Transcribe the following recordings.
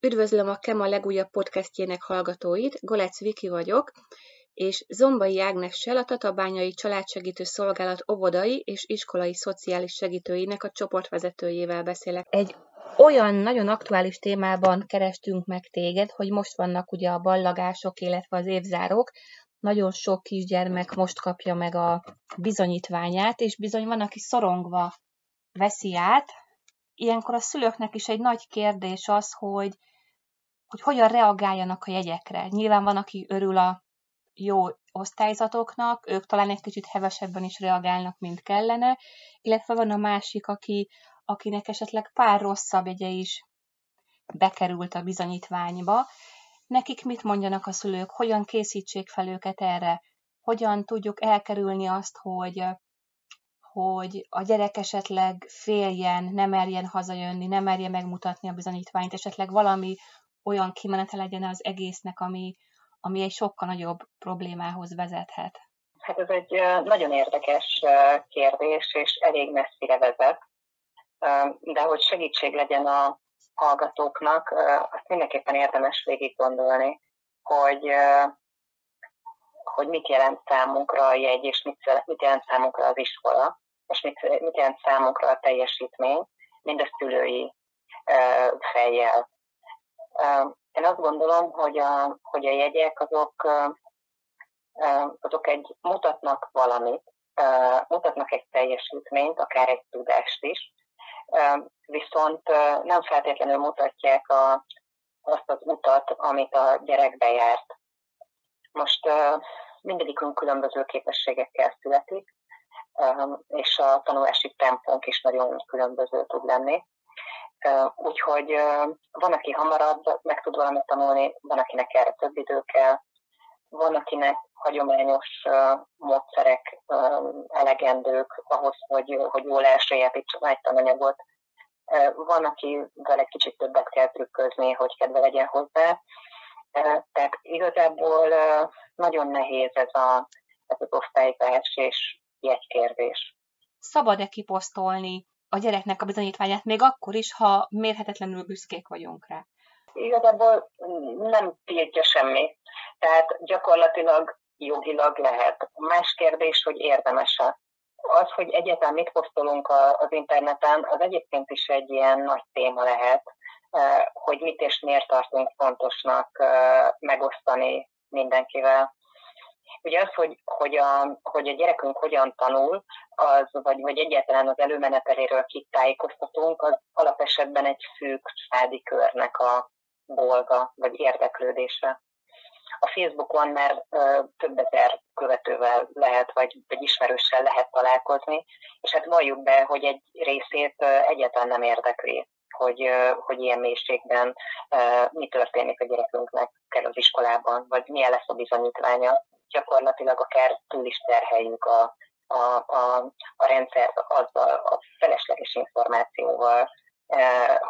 Üdvözlöm a Kema legújabb podcastjének hallgatóit, Golec Viki vagyok, és Zombai Ágnessel a Tatabányai Családsegítő Szolgálat óvodai és iskolai szociális segítőinek a csoportvezetőjével beszélek. Egy olyan nagyon aktuális témában kerestünk meg téged, hogy most vannak ugye a ballagások, illetve az évzárók, nagyon sok kisgyermek most kapja meg a bizonyítványát, és bizony van, aki szorongva veszi át. Ilyenkor a szülőknek is egy nagy kérdés az, hogy, hogy hogyan reagáljanak a jegyekre. Nyilván van, aki örül a jó osztályzatoknak, ők talán egy kicsit hevesebben is reagálnak, mint kellene, illetve van a másik, aki, akinek esetleg pár rosszabb jegye is bekerült a bizonyítványba. Nekik mit mondjanak a szülők, hogyan készítsék fel őket erre, hogyan tudjuk elkerülni azt, hogy, hogy a gyerek esetleg féljen, nem merjen hazajönni, nem merje megmutatni a bizonyítványt, esetleg valami olyan kimenete legyen az egésznek, ami, ami egy sokkal nagyobb problémához vezethet? Hát ez egy nagyon érdekes kérdés, és elég messzire vezet. De hogy segítség legyen a hallgatóknak, azt mindenképpen érdemes végig gondolni, hogy, hogy mit jelent számunkra a jegy, és mit, mit jelent számunkra az iskola, és mit, mit jelent számunkra a teljesítmény, mind a szülői fejjel. Én azt gondolom, hogy a, hogy a jegyek azok, azok egy, mutatnak valamit, mutatnak egy teljesítményt, akár egy tudást is, viszont nem feltétlenül mutatják a, azt az utat, amit a gyerek bejárt. Most mindegyikünk különböző képességekkel születik, és a tanulási tempónk is nagyon különböző tud lenni. Úgyhogy van, aki hamarabb meg tud valamit tanulni, van, akinek erre több idő kell, van, akinek hagyományos módszerek elegendők ahhoz, hogy, hogy jól elsajátítsa egy tananyagot. Van, akivel egy kicsit többet kell trükközni, hogy kedve legyen hozzá. Tehát igazából nagyon nehéz ez, a, ez az osztályzás és jegykérdés. Szabad-e kiposztolni a gyereknek a bizonyítványát, még akkor is, ha mérhetetlenül büszkék vagyunk rá? Igazából nem tiltja semmi. Tehát gyakorlatilag jogilag lehet. Más kérdés, hogy érdemes-e. Az, hogy egyáltalán mit posztolunk az interneten, az egyébként is egy ilyen nagy téma lehet, hogy mit és miért tartunk fontosnak megosztani mindenkivel. Ugye az, hogy, hogy, a, hogy a gyerekünk hogyan tanul, az, vagy, vagy egyáltalán az előmeneteléről kit tájékoztatunk, az alapesetben egy szűk családi körnek a dolga, vagy érdeklődése. A Facebookon már ö, több ezer követővel lehet, vagy, vagy ismerőssel lehet találkozni, és hát valljuk be, hogy egy részét ö, egyáltalán nem érdekli hogy, hogy ilyen mélységben mi történik a gyerekünknek kell az iskolában, vagy milyen lesz a bizonyítványa gyakorlatilag akár túl is terheljük a, a, a, a rendszert azzal a felesleges információval,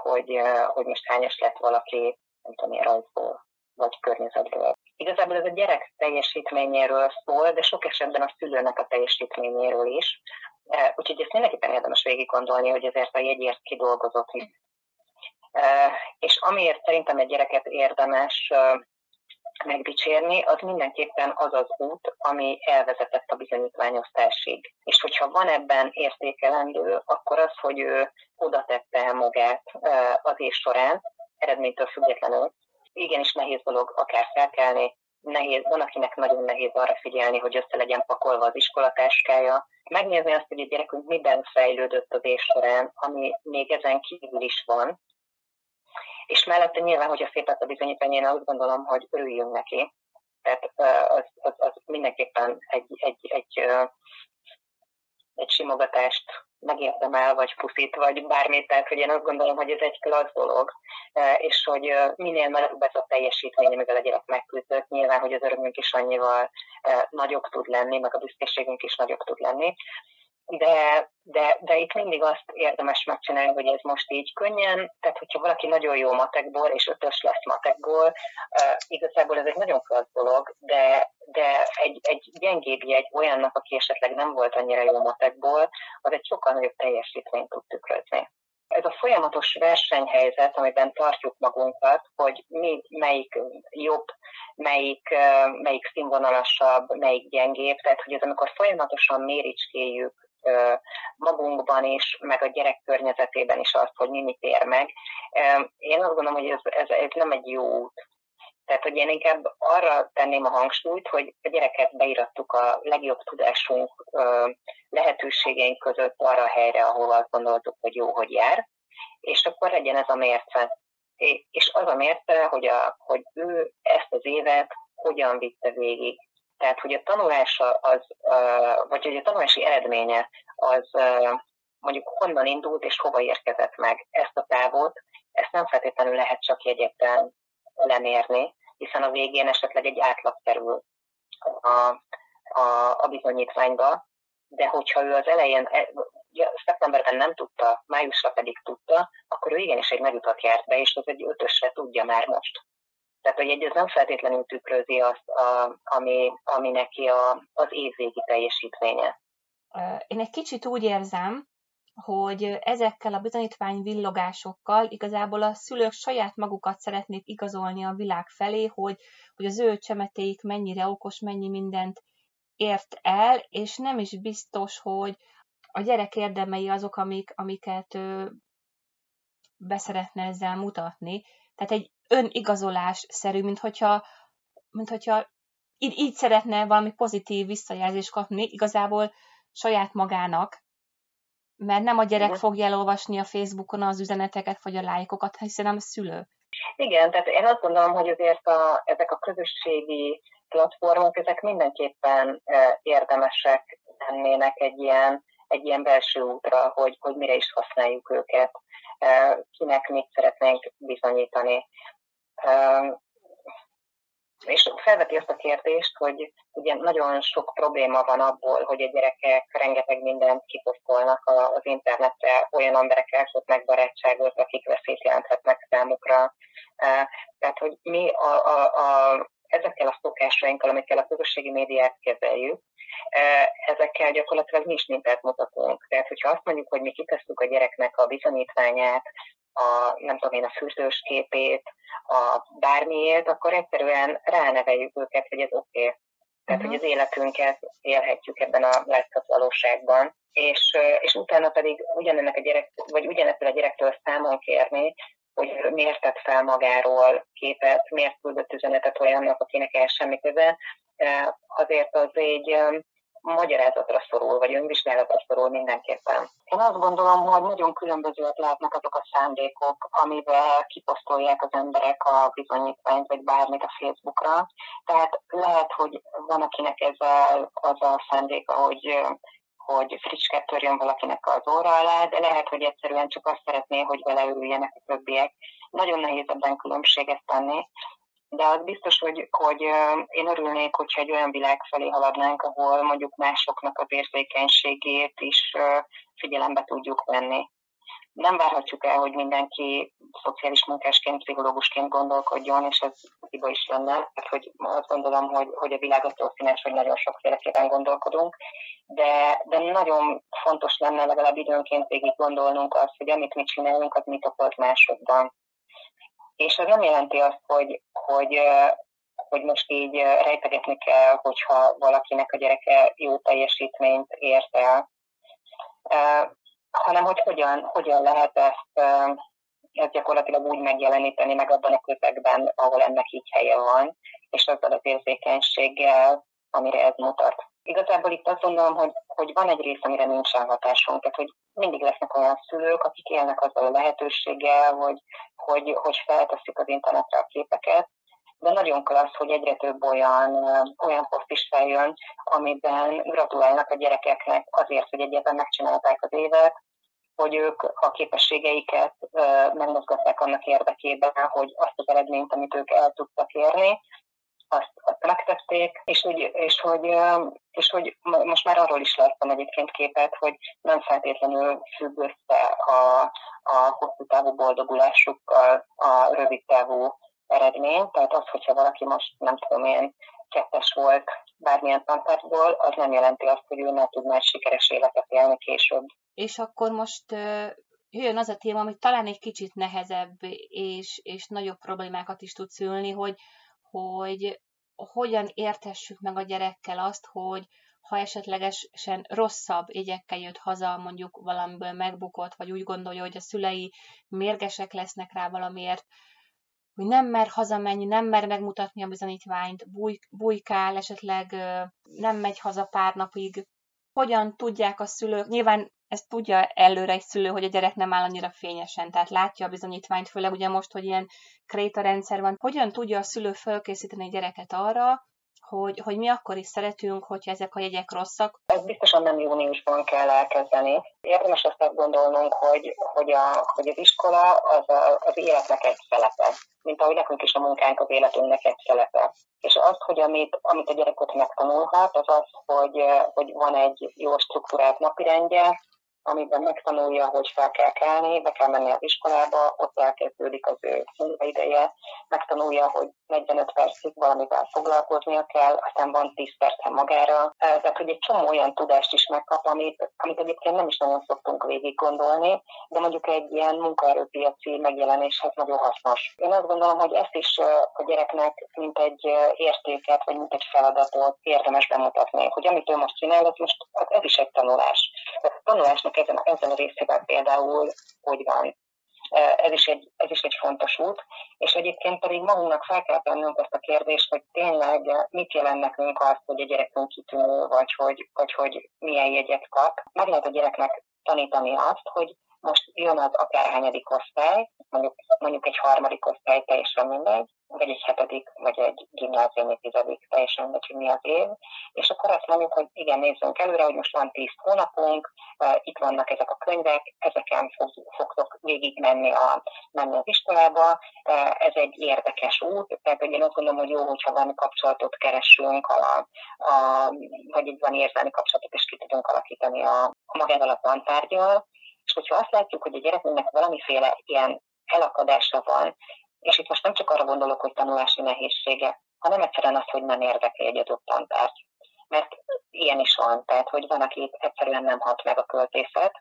hogy, hogy most hányos lett valaki, nem tudom, én rajzból vagy környezetből. Igazából ez a gyerek teljesítményéről szól, de sok esetben a szülőnek a teljesítményéről is. Úgyhogy ezt mindenképpen érdemes végig gondolni, hogy ezért a jegyért kidolgozott. És amiért szerintem egy gyereket érdemes megdicsérni, az mindenképpen az az út, ami elvezetett a bizonyítványosztásig. És hogyha van ebben értékelendő, akkor az, hogy ő oda tette magát az év során, eredménytől függetlenül, igenis nehéz dolog akár felkelni, nehéz, van, akinek nagyon nehéz arra figyelni, hogy össze legyen pakolva az iskolatáskája, megnézni azt, hogy a gyerekünk miben fejlődött az év során, ami még ezen kívül is van, és mellette nyilván, hogyha szép lett a bizonyítvány, én azt gondolom, hogy örüljünk neki. Tehát az, az, az mindenképpen egy, egy, egy, egy simogatást megérdemel, vagy puszít, vagy bármit, tehát hogy én azt gondolom, hogy ez egy klassz dolog, és hogy minél nagyobb ez a teljesítmény, amivel a gyerek megküzdött, nyilván, hogy az örömünk is annyival nagyobb tud lenni, meg a büszkeségünk is nagyobb tud lenni de, de, de itt mindig azt érdemes megcsinálni, hogy ez most így könnyen, tehát hogyha valaki nagyon jó matekból, és ötös lesz matekból, uh, igazából ez egy nagyon klassz dolog, de, de egy, egy gyengébb jegy olyannak, aki esetleg nem volt annyira jó matekból, az egy sokkal nagyobb teljesítményt tud tükrözni. Ez a folyamatos versenyhelyzet, amiben tartjuk magunkat, hogy mi, melyik jobb, melyik, melyik színvonalasabb, melyik gyengébb, tehát hogy ez amikor folyamatosan méricskéljük magunkban is, meg a gyerek környezetében is azt, hogy mi mit ér meg. Én azt gondolom, hogy ez, ez, ez nem egy jó út. Tehát, hogy én inkább arra tenném a hangsúlyt, hogy a gyereket beirattuk a legjobb tudásunk lehetőségeink között arra a helyre, ahol azt gondoltuk, hogy jó, hogy jár, és akkor legyen ez a mérce. És az a mérce, hogy, a, hogy ő ezt az évet hogyan vitte végig. Tehát, hogy a tanulása az, vagy hogy a tanulási eredménye az mondjuk honnan indult és hova érkezett meg ezt a távot, ezt nem feltétlenül lehet csak jegyekben lemérni, hiszen a végén esetleg egy átlag kerül a, a, a bizonyítványba, de hogyha ő az elején, e, szeptemberben nem tudta, májusra pedig tudta, akkor ő igenis egy nagyutat járt be, és az egy ötösre tudja már most. Tehát, hogy ez nem feltétlenül tükrözi azt, a, ami, ami neki a, az évvégi teljesítménye. Én egy kicsit úgy érzem, hogy ezekkel a bizonyítvány villogásokkal igazából a szülők saját magukat szeretnék igazolni a világ felé, hogy, hogy az ő csemetéik mennyire okos, mennyi mindent ért el, és nem is biztos, hogy a gyerek érdemei azok, amik, amiket ő beszeretne ezzel mutatni. Tehát egy önigazolás-szerű, mint hogyha, mint hogyha így, így szeretne valami pozitív visszajelzést kapni, igazából saját magának, mert nem a gyerek Igen. fogja elolvasni a Facebookon az üzeneteket, vagy a lájkokat, hiszen nem a szülő. Igen, tehát én azt gondolom, hogy azért a, ezek a közösségi platformok, ezek mindenképpen e, érdemesek lennének egy ilyen, egy ilyen belső útra, hogy, hogy mire is használjuk őket, e, kinek mit szeretnénk bizonyítani. E, és felveti azt a kérdést, hogy ugye nagyon sok probléma van abból, hogy a gyerekek rengeteg mindent kiposztolnak az internetre, olyan emberekkel kötnek barátságot, akik veszélyt jelenthetnek számukra. Tehát, hogy mi a, a, a, ezekkel a szokásainkkal, amikkel a közösségi médiát kezeljük, ezekkel gyakorlatilag mi is mintát mutatunk. Tehát, hogyha azt mondjuk, hogy mi kitesszük a gyereknek a bizonyítványát, a, nem tudom én, a fűzős képét, a bármiért, akkor egyszerűen ráneveljük őket, hogy ez oké. Okay. Tehát, uh-huh. hogy az életünket élhetjük ebben a látszat valóságban. És, és utána pedig ugyanennek a gyerek, vagy ugyanettől a gyerektől számon kérni, hogy miért tett fel magáról képet, miért küldött üzenetet olyannak, akinek el semmi köze, azért az egy magyarázatra szorul, vagy önvizsgálatra szorul mindenképpen. Én azt gondolom, hogy nagyon különbözőek lehetnek azok a szándékok, amivel kiposztolják az emberek a bizonyítványt, vagy bármit a Facebookra. Tehát lehet, hogy van, akinek ez az a szándéka, hogy hogy fricskát törjön valakinek az óra alá, de lehet, hogy egyszerűen csak azt szeretné, hogy vele örüljenek a többiek. Nagyon nehéz ebben különbséget tenni, de az biztos, hogy, hogy én örülnék, hogyha egy olyan világ felé haladnánk, ahol mondjuk másoknak az érzékenységét is figyelembe tudjuk venni. Nem várhatjuk el, hogy mindenki szociális munkásként, pszichológusként gondolkodjon, és ez hiba is lenne. Tehát, hogy azt gondolom, hogy, hogy a világ attól színes, hogy nagyon sokféleképpen gondolkodunk, de, de nagyon fontos lenne legalább időnként végig gondolnunk azt, hogy amit mi csinálunk, az mit okoz másokban. És ez nem jelenti azt, hogy, hogy, hogy most így rejtegetni kell, hogyha valakinek a gyereke jó teljesítményt ért el, hanem hogy hogyan, hogyan lehet ezt, ezt gyakorlatilag úgy megjeleníteni meg abban a közegben, ahol ennek így helye van, és azzal az érzékenységgel, amire ez mutat. Igazából itt azt gondolom, hogy, hogy van egy rész, amire nincsen hatásunk, tehát hogy mindig lesznek olyan szülők, akik élnek azzal a lehetőséggel, hogy, hogy, hogy felteszik az internetre a képeket, de nagyon klassz, hogy egyre több olyan, olyan poszt is feljön, amiben gratulálnak a gyerekeknek azért, hogy egyébként megcsinálták az évet, hogy ők a képességeiket megmozgatták annak érdekében, hogy azt az eredményt, amit ők el tudtak érni, azt, azt megtették, és, úgy, és, hogy, és hogy most már arról is láttam egyébként képet, hogy nem feltétlenül függ össze a, a hosszú távú boldogulásukkal a rövid távú eredmény, tehát az, hogyha valaki most nem tudom én kettes volt bármilyen tantárgyból, az nem jelenti azt, hogy ő ne tud már sikeres életet élni később. És akkor most jöjjön az a téma, ami talán egy kicsit nehezebb és, és nagyobb problémákat is tud szülni, hogy, hogy hogyan értessük meg a gyerekkel azt, hogy ha esetlegesen rosszabb jegyekkel jött haza, mondjuk valamiből megbukott, vagy úgy gondolja, hogy a szülei mérgesek lesznek rá valamiért, hogy nem mer hazamenni, nem mer megmutatni a bizonyítványt, búj, bujkál, esetleg nem megy haza pár napig. Hogyan tudják a szülők, nyilván ezt tudja előre egy szülő, hogy a gyerek nem áll annyira fényesen, tehát látja a bizonyítványt, főleg ugye most, hogy ilyen kréta rendszer van. Hogyan tudja a szülő felkészíteni a gyereket arra, hogy, hogy mi akkor is szeretünk, hogyha ezek a jegyek rosszak? Ez biztosan nem júniusban kell elkezdeni. Érdemes azt gondolnunk, hogy, hogy, a, hogy az iskola az a, az életnek egy szelepe, mint ahogy nekünk is a munkánk az életünknek egy szelepe. És az, hogy amit, amit a gyerek ott megtanulhat, az az, hogy, hogy van egy jó struktúrált napirendje, amiben megtanulja, hogy fel kell kelni, be kell menni az iskolába, ott elkezdődik az ő munkaideje, megtanulja, hogy 45 percig valamivel foglalkoznia kell, aztán van 10 perce magára. Tehát, hogy egy csomó olyan tudást is megkap, amit, amit egyébként nem is nagyon szoktunk végig gondolni, de mondjuk egy ilyen munkaerőpiaci megjelenéshez nagyon hasznos. Én azt gondolom, hogy ezt is a gyereknek mint egy értéket, vagy mint egy feladatot érdemes bemutatni, hogy amit ő most csinál, az most ez is egy tanulás. A tanulásnak ezen, ezen a részében például hogy van. Ez is, egy, ez is egy fontos út, és egyébként pedig magunknak fel kell tennünk ezt a kérdést, hogy tényleg mit jelent nekünk az, hogy a gyerekünk kitűnő, vagy hogy, vagy hogy milyen jegyet kap. Meg lehet a gyereknek tanítani azt, hogy most jön az akárhányadik osztály, mondjuk, mondjuk egy harmadik osztály, teljesen mindegy, vagy egy hetedik, vagy egy gimnáziumi tizedik, teljesen mindegy, hogy mi az év, és akkor azt mondjuk, hogy igen, nézzünk előre, hogy most van tíz hónapunk, itt vannak ezek a könyvek, ezeken fog, fogtok végig menni, a, menni az iskolába, ez egy érdekes út, tehát én azt gondolom, hogy jó, hogyha valami kapcsolatot keresünk, a, a, vagy itt van érzelmi kapcsolatot, és ki tudunk alakítani a, a magával a tantárgyal, és hogyha azt látjuk, hogy a gyerekünknek valamiféle ilyen elakadása van, és itt most nem csak arra gondolok, hogy tanulási nehézsége, hanem egyszerűen az, hogy nem érdekli egy adott tantárgy. Mert ilyen is van, tehát hogy van, aki egyszerűen nem hat meg a költészet,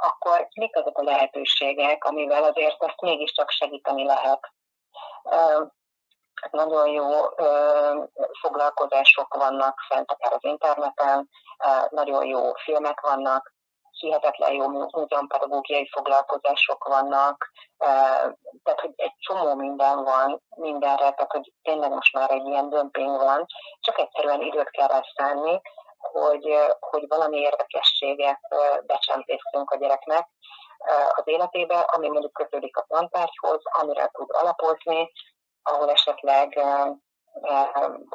akkor mik azok a lehetőségek, amivel azért azt mégiscsak segíteni lehet. Nagyon jó foglalkozások vannak fent akár az interneten, nagyon jó filmek vannak, hihetetlen jó múzeumpedagógiai foglalkozások vannak, tehát hogy egy csomó minden van mindenre, tehát hogy tényleg most már egy ilyen dömping van, csak egyszerűen időt kell rá hogy, hogy valami érdekességet becsempészünk a gyereknek az életébe, ami mondjuk kötődik a tantárgyhoz, amire tud alapozni, ahol esetleg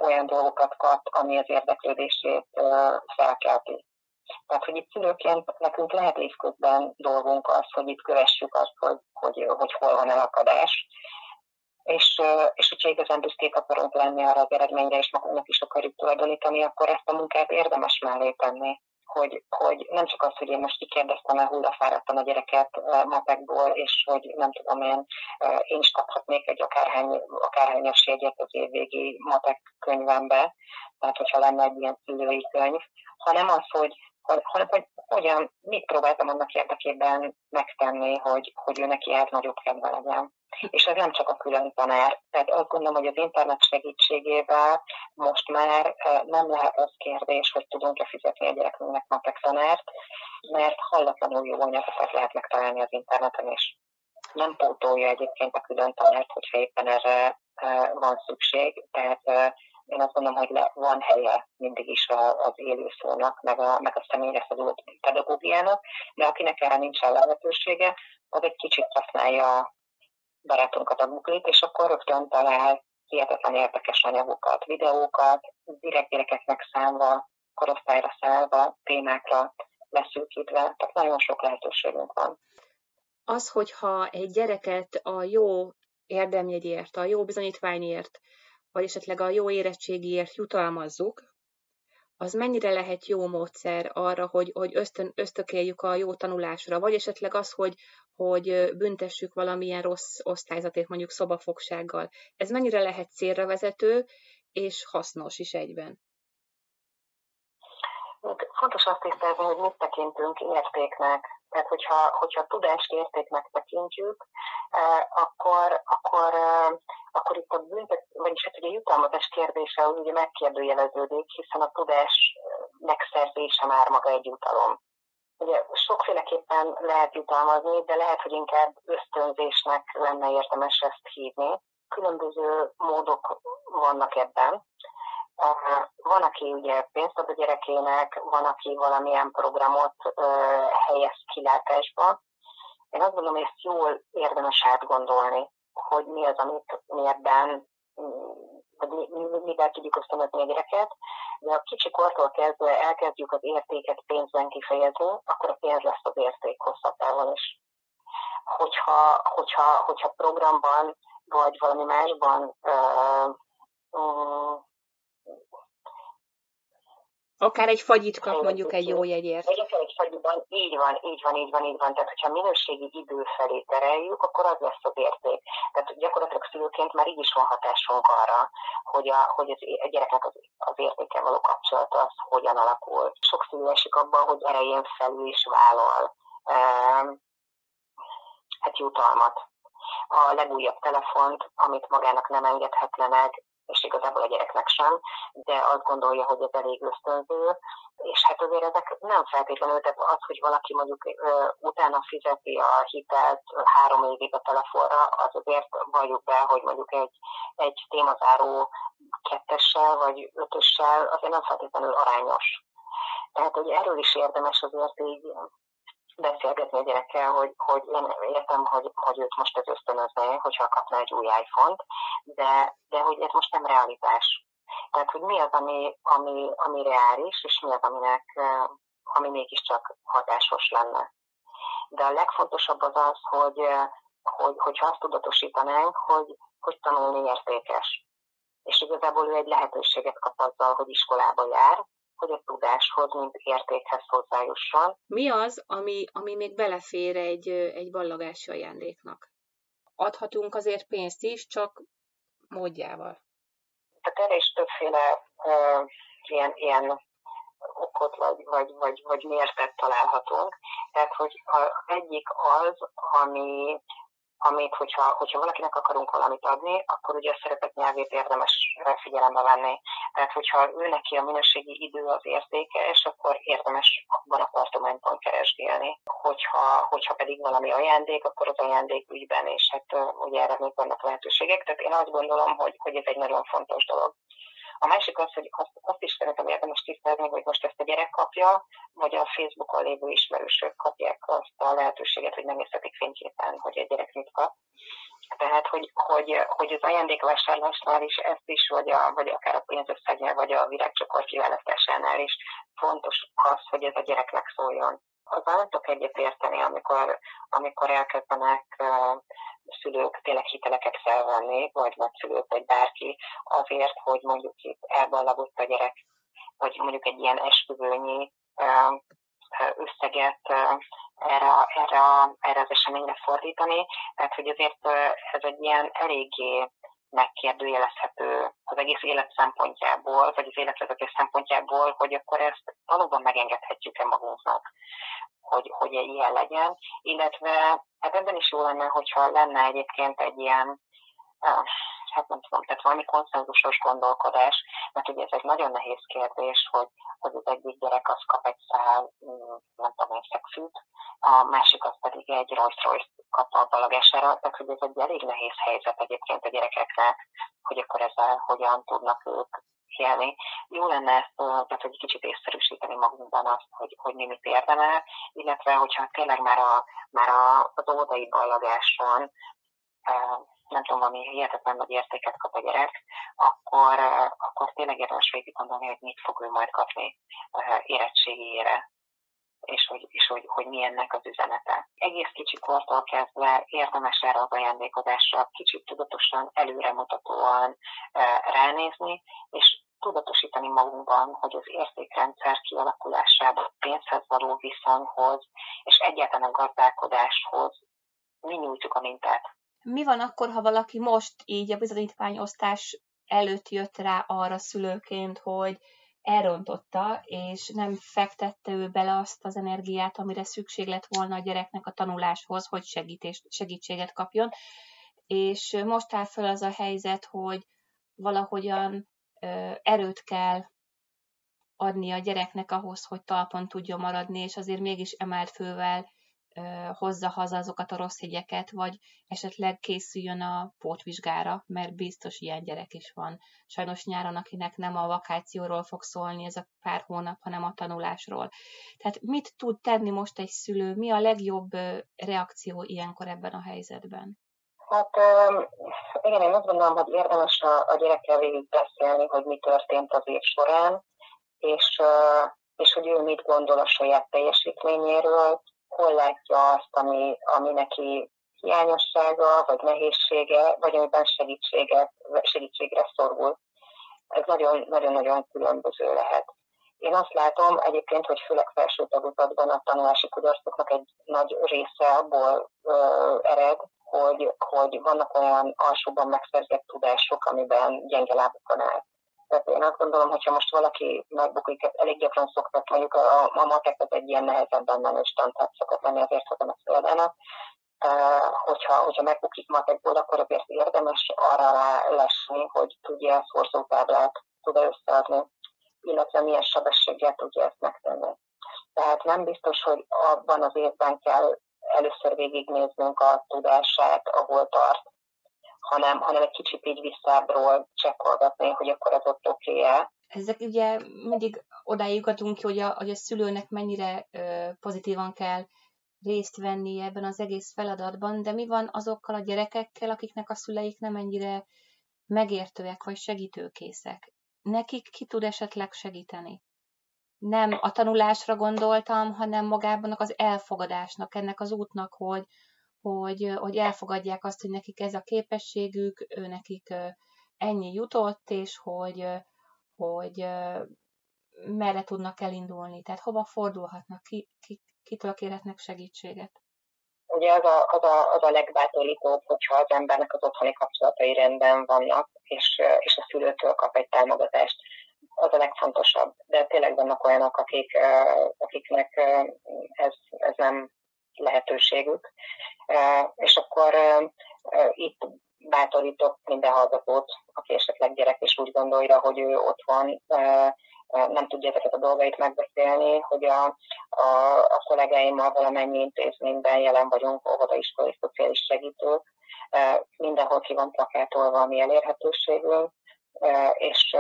olyan dolgokat kap, ami az érdeklődését felkelti. Tehát, hogy itt szülőként nekünk lehet évközben dolgunk az, hogy itt kövessük azt, hogy, hogy, hogy hol van elakadás, és, és hogyha igazán büszkék akarunk lenni arra az eredményre, és magunknak is akarjuk tulajdonítani, akkor ezt a munkát érdemes mellé tenni. Hogy, hogy nem csak az, hogy én most kikérdeztem el hullafáradtan a gyereket matekból, és hogy nem tudom én, én is kaphatnék egy akárhány, akárhányas jegyet az évvégi matek könyvembe, tehát hogyha lenne egy ilyen szülői könyv, hanem az, hogy hanem hogy hogyan, mit próbáltam annak érdekében megtenni, hogy, hogy ő neki ez nagyobb kedve legyen. És ez nem csak a külön tanár. Tehát azt gondolom, hogy az internet segítségével most már nem lehet az kérdés, hogy tudunk-e fizetni a gyerekünknek matek tanárt, mert hallatlanul jó anyagokat lehet megtalálni az interneten is. Nem pótolja egyébként a külön tanárt, hogyha éppen erre van szükség. Tehát én azt gondolom, hogy le, van helye mindig is az élő szónak, meg a, meg a személyre szabadó pedagógiának, de akinek erre nincsen lehetősége, az egy kicsit használja barátunkat a google és akkor rögtön talál hihetetlen érdekes anyagokat, videókat, direkt gyerekeknek számva, korosztályra szállva, témákra leszűkítve, tehát nagyon sok lehetőségünk van. Az, hogyha egy gyereket a jó érdemjegyért, a jó bizonyítványért vagy esetleg a jó érettségiért jutalmazzuk, az mennyire lehet jó módszer arra, hogy, hogy ösztön, ösztökéljük a jó tanulásra, vagy esetleg az, hogy, hogy büntessük valamilyen rossz osztályzatét, mondjuk szobafogsággal. Ez mennyire lehet célra vezető és hasznos is egyben? Fontos azt tisztázni, hogy mit tekintünk értéknek. Tehát, hogyha, hogyha tudást értéknek tekintjük, akkor, akkor, akkor itt a büntet, vagyis hát ugye jutalmazás kérdése az ugye megkérdőjeleződik, hiszen a tudás megszerzése már maga egy jutalom. Ugye sokféleképpen lehet jutalmazni, de lehet, hogy inkább ösztönzésnek lenne érdemes ezt hívni. Különböző módok vannak ebben. Van, aki ugye pénzt ad a gyerekének, van, aki valamilyen programot helyez kilátásba. Én azt gondolom, hogy ezt jól érdemes átgondolni, hogy mi az, amit mi ebben vagy mivel tudjuk ösztönözni a gyereket, de a kicsi kortól kezdve elkezdjük az értéket pénzben kifejezni, akkor a pénz lesz az érték hosszabb is. Hogyha, hogyha, hogyha programban vagy valami másban uh, um, Akár egy fagyit kap mondjuk egy jó jegyért. Akár egy fagyiban, így van, így van, így van, így van. Tehát, hogyha minőségi idő felé tereljük, akkor az lesz az érték. Tehát gyakorlatilag szülőként már így is van hatásunk arra, hogy a, hogy az, a gyereknek az, az értéke való kapcsolata az hogyan alakul. Sok szülő esik abban, hogy erején felül is vállal um, hát jutalmat. A legújabb telefont, amit magának nem engedhet le meg, és igazából a gyereknek sem, de azt gondolja, hogy ez elég ösztönző, és hát azért ezek nem feltétlenül, tehát az, hogy valaki mondjuk utána fizeti a hitelt három évig a telefonra, az azért valljuk be, hogy mondjuk egy, egy témazáró kettessel vagy ötössel azért nem feltétlenül arányos. Tehát, hogy erről is érdemes azért így beszélgetni a gyerekkel, hogy, hogy én értem, hogy, hogy őt most ez ösztönözné, hogyha kapna egy új iPhone-t, de, de hogy ez most nem realitás. Tehát, hogy mi az, ami, ami, ami reális, és mi az, aminek, ami mégiscsak hatásos lenne. De a legfontosabb az az, hogy, hogy, hogyha azt tudatosítanánk, hogy, hogy tanulni értékes. És igazából ő egy lehetőséget kap azzal, hogy iskolába jár, hogy a tudáshoz, mint értékhez hozzájusson. Mi az, ami, ami még belefér egy, egy ballagási ajándéknak? Adhatunk azért pénzt is, csak módjával. Tehát erre is többféle uh, ilyen, ilyen okot vagy, vagy, vagy, vagy mértet találhatunk. Tehát, hogy az egyik az, ami, amit, hogyha, hogyha valakinek akarunk valamit adni, akkor ugye a szerepet nyelvét érdemes figyelembe venni. Tehát, hogyha ő neki a minőségi idő az értékes, akkor érdemes abban a tartományban keresgélni. Hogyha, hogyha pedig valami ajándék, akkor az ajándék ügyben, és hát ugye erre még vannak lehetőségek. Tehát én azt gondolom, hogy, hogy ez egy nagyon fontos dolog. A másik az, hogy azt, azt is szeretem érdemes tisztelni, hogy most ezt a gyerek kapja, vagy a Facebookon lévő ismerősök kapják azt a lehetőséget, hogy nem észletik fényképen, hogy egy gyerek mit kap. Tehát, hogy, hogy, hogy az ajándékvásárlásnál is ezt is, vagy, a, vagy akár a pénzösszegnél, vagy a virágcsokor kiválasztásánál is fontos az, hogy ez a gyereknek szóljon. Azzal nem tudok egyet érteni, amikor, amikor elkezdenek uh, szülők tényleg hiteleket felvenni, vagy nagyszülők, vagy bárki, azért, hogy mondjuk itt elballagott a gyerek, vagy mondjuk egy ilyen esküvőnyi uh, összeget erre, erre, erre az eseményre fordítani. Tehát, hogy azért ez egy ilyen eléggé megkérdőjelezhető az egész élet szempontjából, vagy az életvezetés szempontjából, hogy akkor ezt valóban megengedhetjük-e magunknak, hogy, hogy egy ilyen legyen, illetve hát ebben is jó lenne, hogyha lenne egyébként egy ilyen hát nem tudom, tehát valami konszenzusos gondolkodás, mert ugye ez egy nagyon nehéz kérdés, hogy, az egyik gyerek az kap egy szál, mm, nem tudom, egy szexűt, a másik az pedig egy Rolls Royce kap a balagására, tehát hogy ez egy elég nehéz helyzet egyébként a gyerekeknek, hogy akkor ezzel hogyan tudnak ők élni. Jó lenne ezt, tehát hogy kicsit észszerűsíteni magunkban azt, hogy, hogy mi mit érdemel, illetve hogyha tényleg már, a, már a, az óvodai ballagáson nem tudom, valami hihetetlen nagy értéket kap a gyerek, akkor, akkor tényleg érdemes végig gondolni, hogy mit fog ő majd kapni érettségére és hogy, és hogy, hogy mi ennek az üzenete. Egész kicsi kortól kezdve érdemes erre az ajándékozásra kicsit tudatosan, előremutatóan ránézni, és tudatosítani magunkban, hogy az értékrendszer kialakulásában, pénzhez való viszonyhoz, és egyáltalán gazdálkodáshoz mi nyújtjuk a mintát. Mi van akkor, ha valaki most így a bizonyítványosztás előtt jött rá arra szülőként, hogy elrontotta, és nem fektette ő bele azt az energiát, amire szükség lett volna a gyereknek a tanuláshoz, hogy segítést, segítséget kapjon. És most áll fel az a helyzet, hogy valahogyan erőt kell adni a gyereknek ahhoz, hogy talpon tudjon maradni, és azért mégis emelt fővel hozza haza azokat a rossz jegyeket, vagy esetleg készüljön a pótvizsgára, mert biztos ilyen gyerek is van. Sajnos nyáron, akinek nem a vakációról fog szólni ez a pár hónap, hanem a tanulásról. Tehát mit tud tenni most egy szülő? Mi a legjobb reakció ilyenkor ebben a helyzetben? Hát igen, én azt gondolom, hogy érdemes a, a gyerekkel végig beszélni, hogy mi történt az év során, és, és hogy ő mit gondol a saját teljesítményéről, hol látja azt, ami, ami neki hiányossága, vagy nehézsége, vagy amiben segítséget, segítségre szorul. Ez nagyon-nagyon különböző lehet. Én azt látom egyébként, hogy főleg felső tagozatban a tanulási kudarcoknak egy nagy része abból ö, ered, hogy, hogy vannak olyan alsóban megszerzett tudások, amiben gyenge lábukon áll. Tehát én azt gondolom, hogyha most valaki megbukik, elég gyakran szoktak, mondjuk a, a matek az egy ilyen nehezebben menős tantát szokott lenni, azért hozom ezt példának, Uh, hogyha, hogyha megbukik matekból, akkor azért érdemes arra rá lesni, hogy tudja a szorzótáblát, tud összeadni, illetve milyen sebességgel tudja ezt megtenni. Tehát nem biztos, hogy abban az évben kell először végignéznünk a tudását, ahol tart, hanem, hanem egy kicsit így visszábbról csekkolgatni, hogy akkor az ott oké -e. Ezek ugye mindig odáig jutunk ki, hogy a, hogy a szülőnek mennyire ö, pozitívan kell részt venni ebben az egész feladatban, de mi van azokkal a gyerekekkel, akiknek a szüleik nem ennyire megértőek vagy segítőkészek? Nekik ki tud esetleg segíteni? Nem a tanulásra gondoltam, hanem magában az elfogadásnak, ennek az útnak, hogy, hogy, hogy elfogadják azt, hogy nekik ez a képességük, ő nekik ennyi jutott, és hogy, hogy merre tudnak elindulni, tehát hova fordulhatnak, ki, ki, kitől kérhetnek segítséget. Ugye az a, az, a, az a legbátorítóbb, hogyha az embernek az otthoni kapcsolatai rendben vannak, és, és a szülőtől kap egy támogatást. Az a legfontosabb. De tényleg vannak olyanok, akik, akiknek ez, ez nem lehetőségük. És akkor itt bátorítok minden hallgatót, aki esetleg gyerek és úgy gondolja, hogy ő ott van, nem tudja ezeket a dolgait megbeszélni, hogy a, a, a kollégáimmal valamennyi intézményben jelen vagyunk, óvodaiskolai szociális segítők, mindenhol ki van plakátolva a mi elérhetőségünk, és,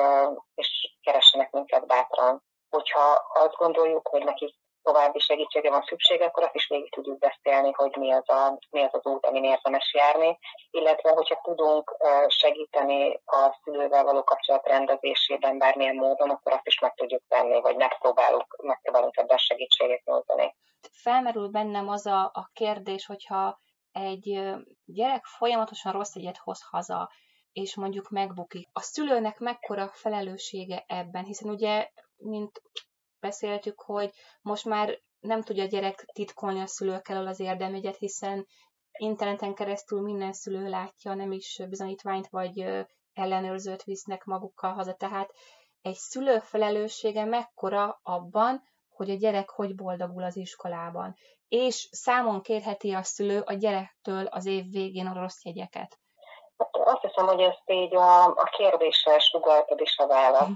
és keressenek minket bátran. Hogyha azt gondoljuk, hogy nekik további segítsége van szüksége, akkor azt is végig tudjuk beszélni, hogy mi az, a, mi az az út, amin érdemes járni, illetve hogyha tudunk segíteni a szülővel való kapcsolat rendezésében bármilyen módon, akkor azt is meg tudjuk tenni, vagy megpróbálunk, megpróbálunk ebben segítséget nyújtani. Felmerül bennem az a, a kérdés, hogyha egy gyerek folyamatosan rossz egyet hoz haza, és mondjuk megbukik. A szülőnek mekkora felelőssége ebben, hiszen ugye, mint beszéltük, hogy most már nem tudja a gyerek titkolni a szülők elől az érdemügyet, hiszen interneten keresztül minden szülő látja, nem is bizonyítványt vagy ellenőrzőt visznek magukkal haza. Tehát egy szülő felelőssége mekkora abban, hogy a gyerek hogy boldogul az iskolában, és számon kérheti a szülő a gyerektől az év végén a rossz jegyeket. Azt hiszem, hogy ezt így a, a kérdéssel sugaltad is a választ.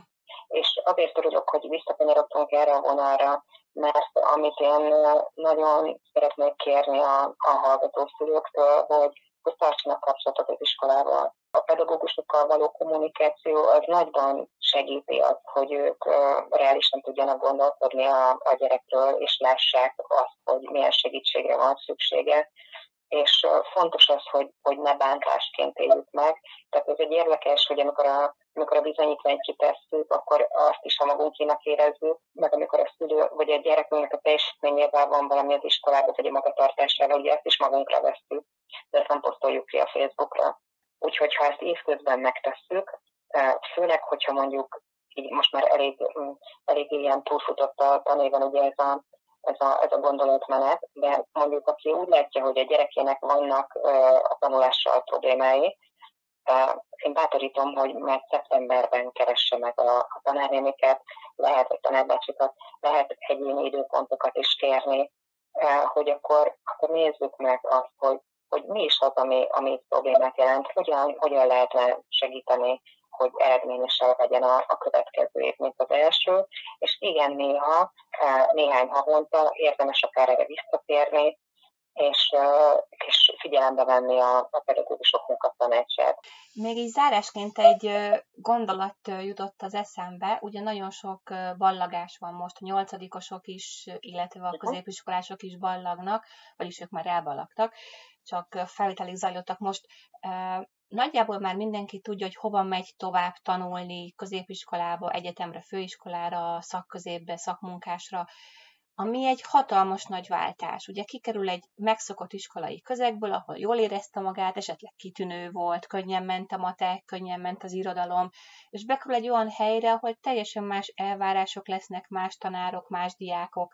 És azért örülök, hogy visszakanyarodtunk erre a vonalra, mert amit én nagyon szeretnék kérni a, a hallgató szülőktől, hogy, hogy tartsanak kapcsolatot az iskolával. A pedagógusokkal való kommunikáció az nagyban segíti azt, hogy ők reálisan tudjanak gondolkodni a, a gyerekről, és lássák azt, hogy milyen segítségre van szüksége és fontos az, hogy, hogy ne bántásként éljük meg. Tehát ez egy érdekes, hogy amikor a, amikor a bizonyítványt kitesszük, akkor azt is a magunkénak érezzük, meg amikor a szülő vagy a gyerekünknek a teljesítményével van valami az iskolában, vagy a magatartásával, ugye ezt is magunkra vesztük, de ezt nem posztoljuk ki a Facebookra. Úgyhogy ha ezt évközben megtesszük, főleg, hogyha mondjuk így most már elég, elég ilyen túlfutott a tanéven ugye ez a ez a, ez a gondolatmenet, de mondjuk aki úgy látja, hogy a gyerekének vannak a tanulással problémái, én bátorítom, hogy már szeptemberben keresse meg a, a tanárnéniket, lehet, vagy tanárbácsikat, lehet egyéni időpontokat is kérni, hogy akkor, akkor nézzük meg azt, hogy, hogy mi is az, ami, ami problémát jelent, hogyan, hogyan lehetne segíteni, hogy eredményesebb legyen a, a következő év, mint az első. És igen, néha, néhány havonta érdemes akár erre visszatérni, és, és figyelembe venni a, a pedagógusok munkatanácsát. Még így zárásként egy gondolat jutott az eszembe, ugye nagyon sok ballagás van most, a nyolcadikosok is, illetve a középiskolások is ballagnak, vagyis ők már elballagtak, csak felvételig zajlottak most. Nagyjából már mindenki tudja, hogy hova megy tovább tanulni középiskolába, egyetemre, főiskolára, szakközépbe, szakmunkásra ami egy hatalmas nagy váltás. Ugye kikerül egy megszokott iskolai közegből, ahol jól érezte magát, esetleg kitűnő volt, könnyen ment a matek, könnyen ment az irodalom, és bekerül egy olyan helyre, ahol teljesen más elvárások lesznek, más tanárok, más diákok.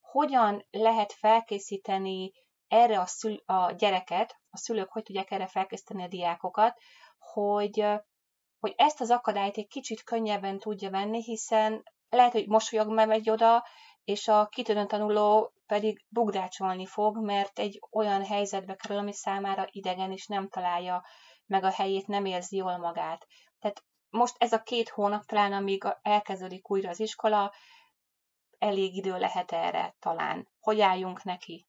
Hogyan lehet felkészíteni erre a, szül- a gyereket, a szülők hogy tudják erre felkészíteni a diákokat, hogy, hogy ezt az akadályt egy kicsit könnyebben tudja venni, hiszen lehet, hogy mosolyog megy oda, és a kitűnő tanuló pedig bugdácsolni fog, mert egy olyan helyzetbe kerül, ami számára idegen, és nem találja meg a helyét, nem érzi jól magát. Tehát most ez a két hónap talán, amíg elkezdődik újra az iskola, elég idő lehet erre talán. Hogy álljunk neki?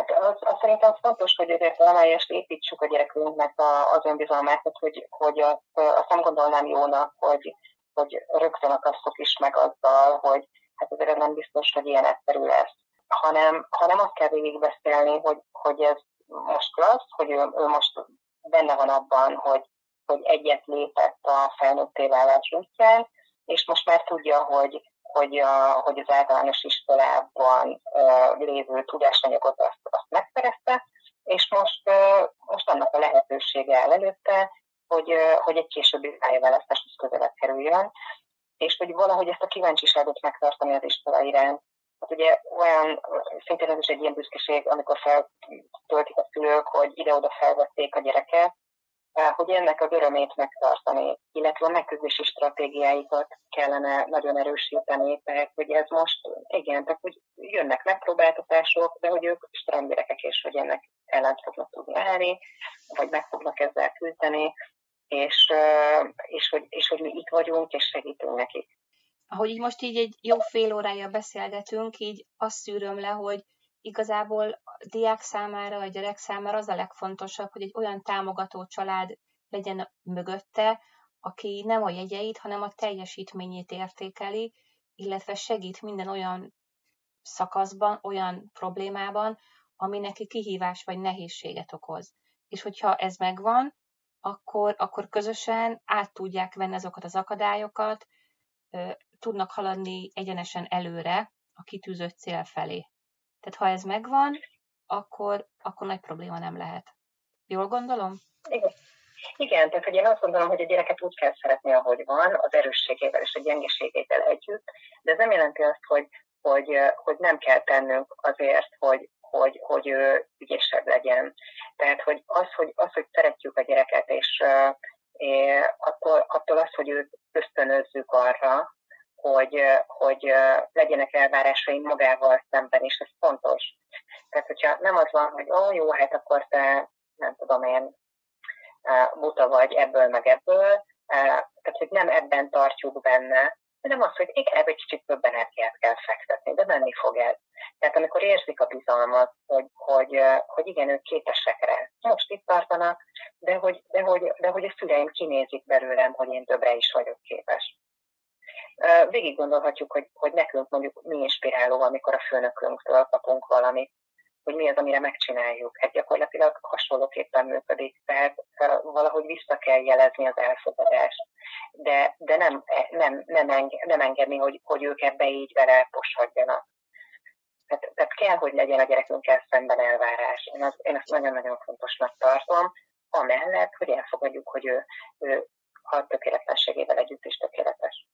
Hát az, az szerintem fontos, hogy azért valamelyest építsük a gyerekünknek a, az önbizalmát, hogy, hogy azt, azt nem gondolnám jónak, hogy, hogy rögtön akasszuk is meg azzal, hogy hát azért nem biztos, hogy ilyen egyszerű lesz. Hanem, hanem azt kell végigbeszélni, hogy, hogy ez most lesz, hogy ő, ő most benne van abban, hogy, hogy egyet lépett a felnőtté válás útján, és most már tudja, hogy, hogy, a, hogy az általános iskolában uh, lévő tudásanyagot azt, azt megszerezte, és most, uh, most annak a lehetősége áll előtte, hogy, uh, hogy egy későbbi pályaválasztáshoz közelebb kerüljön, és hogy valahogy ezt a kíváncsiságot megtartani az iskola iránt. Hát ugye olyan, szintén ez is egy ilyen büszkeség, amikor feltöltik a szülők, hogy ide-oda felvették a gyereket, hogy ennek az örömét megtartani, illetve a megküzdési stratégiáikat kellene nagyon erősíteni, tehát hogy ez most, igen, tehát hogy jönnek megpróbáltatások, de hogy ők strandgyerekek, és hogy ennek ellen fognak tudni állni, vagy meg fognak ezzel küzdeni, és, és, hogy, és hogy mi itt vagyunk, és segítünk nekik. Ahogy így most így egy jó fél órája beszélgetünk, így azt szűröm le, hogy igazából a diák számára, a gyerek számára az a legfontosabb, hogy egy olyan támogató család legyen mögötte, aki nem a jegyeit, hanem a teljesítményét értékeli, illetve segít minden olyan szakaszban, olyan problémában, ami neki kihívás vagy nehézséget okoz. És hogyha ez megvan, akkor, akkor közösen át tudják venni azokat az akadályokat, tudnak haladni egyenesen előre a kitűzött cél felé. Tehát ha ez megvan, akkor, akkor nagy probléma nem lehet. Jól gondolom? Igen. Igen, tehát hogy én azt gondolom, hogy a gyereket úgy kell szeretni, ahogy van, az erősségével és a gyengeségével együtt, de ez nem jelenti azt, hogy, hogy, hogy nem kell tennünk azért, hogy, hogy, hogy ő ügyesebb legyen. Tehát, hogy az, hogy, az, hogy szeretjük a gyereket, és uh, attól, attól az, hogy őt ösztönözzük arra, hogy, hogy legyenek elvárásai magával szemben, és ez fontos. Tehát, hogyha nem az van, hogy ó, jó, hát akkor te, nem tudom én, buta vagy ebből meg ebből, tehát, hogy nem ebben tartjuk benne, hanem az, hogy igen, egy kicsit több energiát kell fektetni, de menni fog ez. Tehát amikor érzik a bizalmat, hogy, hogy, hogy igen, ők képesek rá. Most itt tartanak, de hogy, de, hogy, de hogy a szüleim kinézik belőlem, hogy én többre is vagyok képes. Végig gondolhatjuk, hogy, hogy nekünk mondjuk mi inspiráló, amikor a főnökünktől kapunk valamit hogy mi az, amire megcsináljuk. Hát gyakorlatilag hasonlóképpen működik, tehát valahogy vissza kell jelezni az elfogadást, de, de nem, nem, nem, enge, nem engedni, hogy, hogy ők ebbe így beleposodjanak. Tehát, tehát kell, hogy legyen a gyerekünkkel szemben elvárás. Én, az, én ezt nagyon-nagyon fontosnak tartom, amellett, hogy elfogadjuk, hogy ő, ő a tökéletlenségével együtt is tökéletes.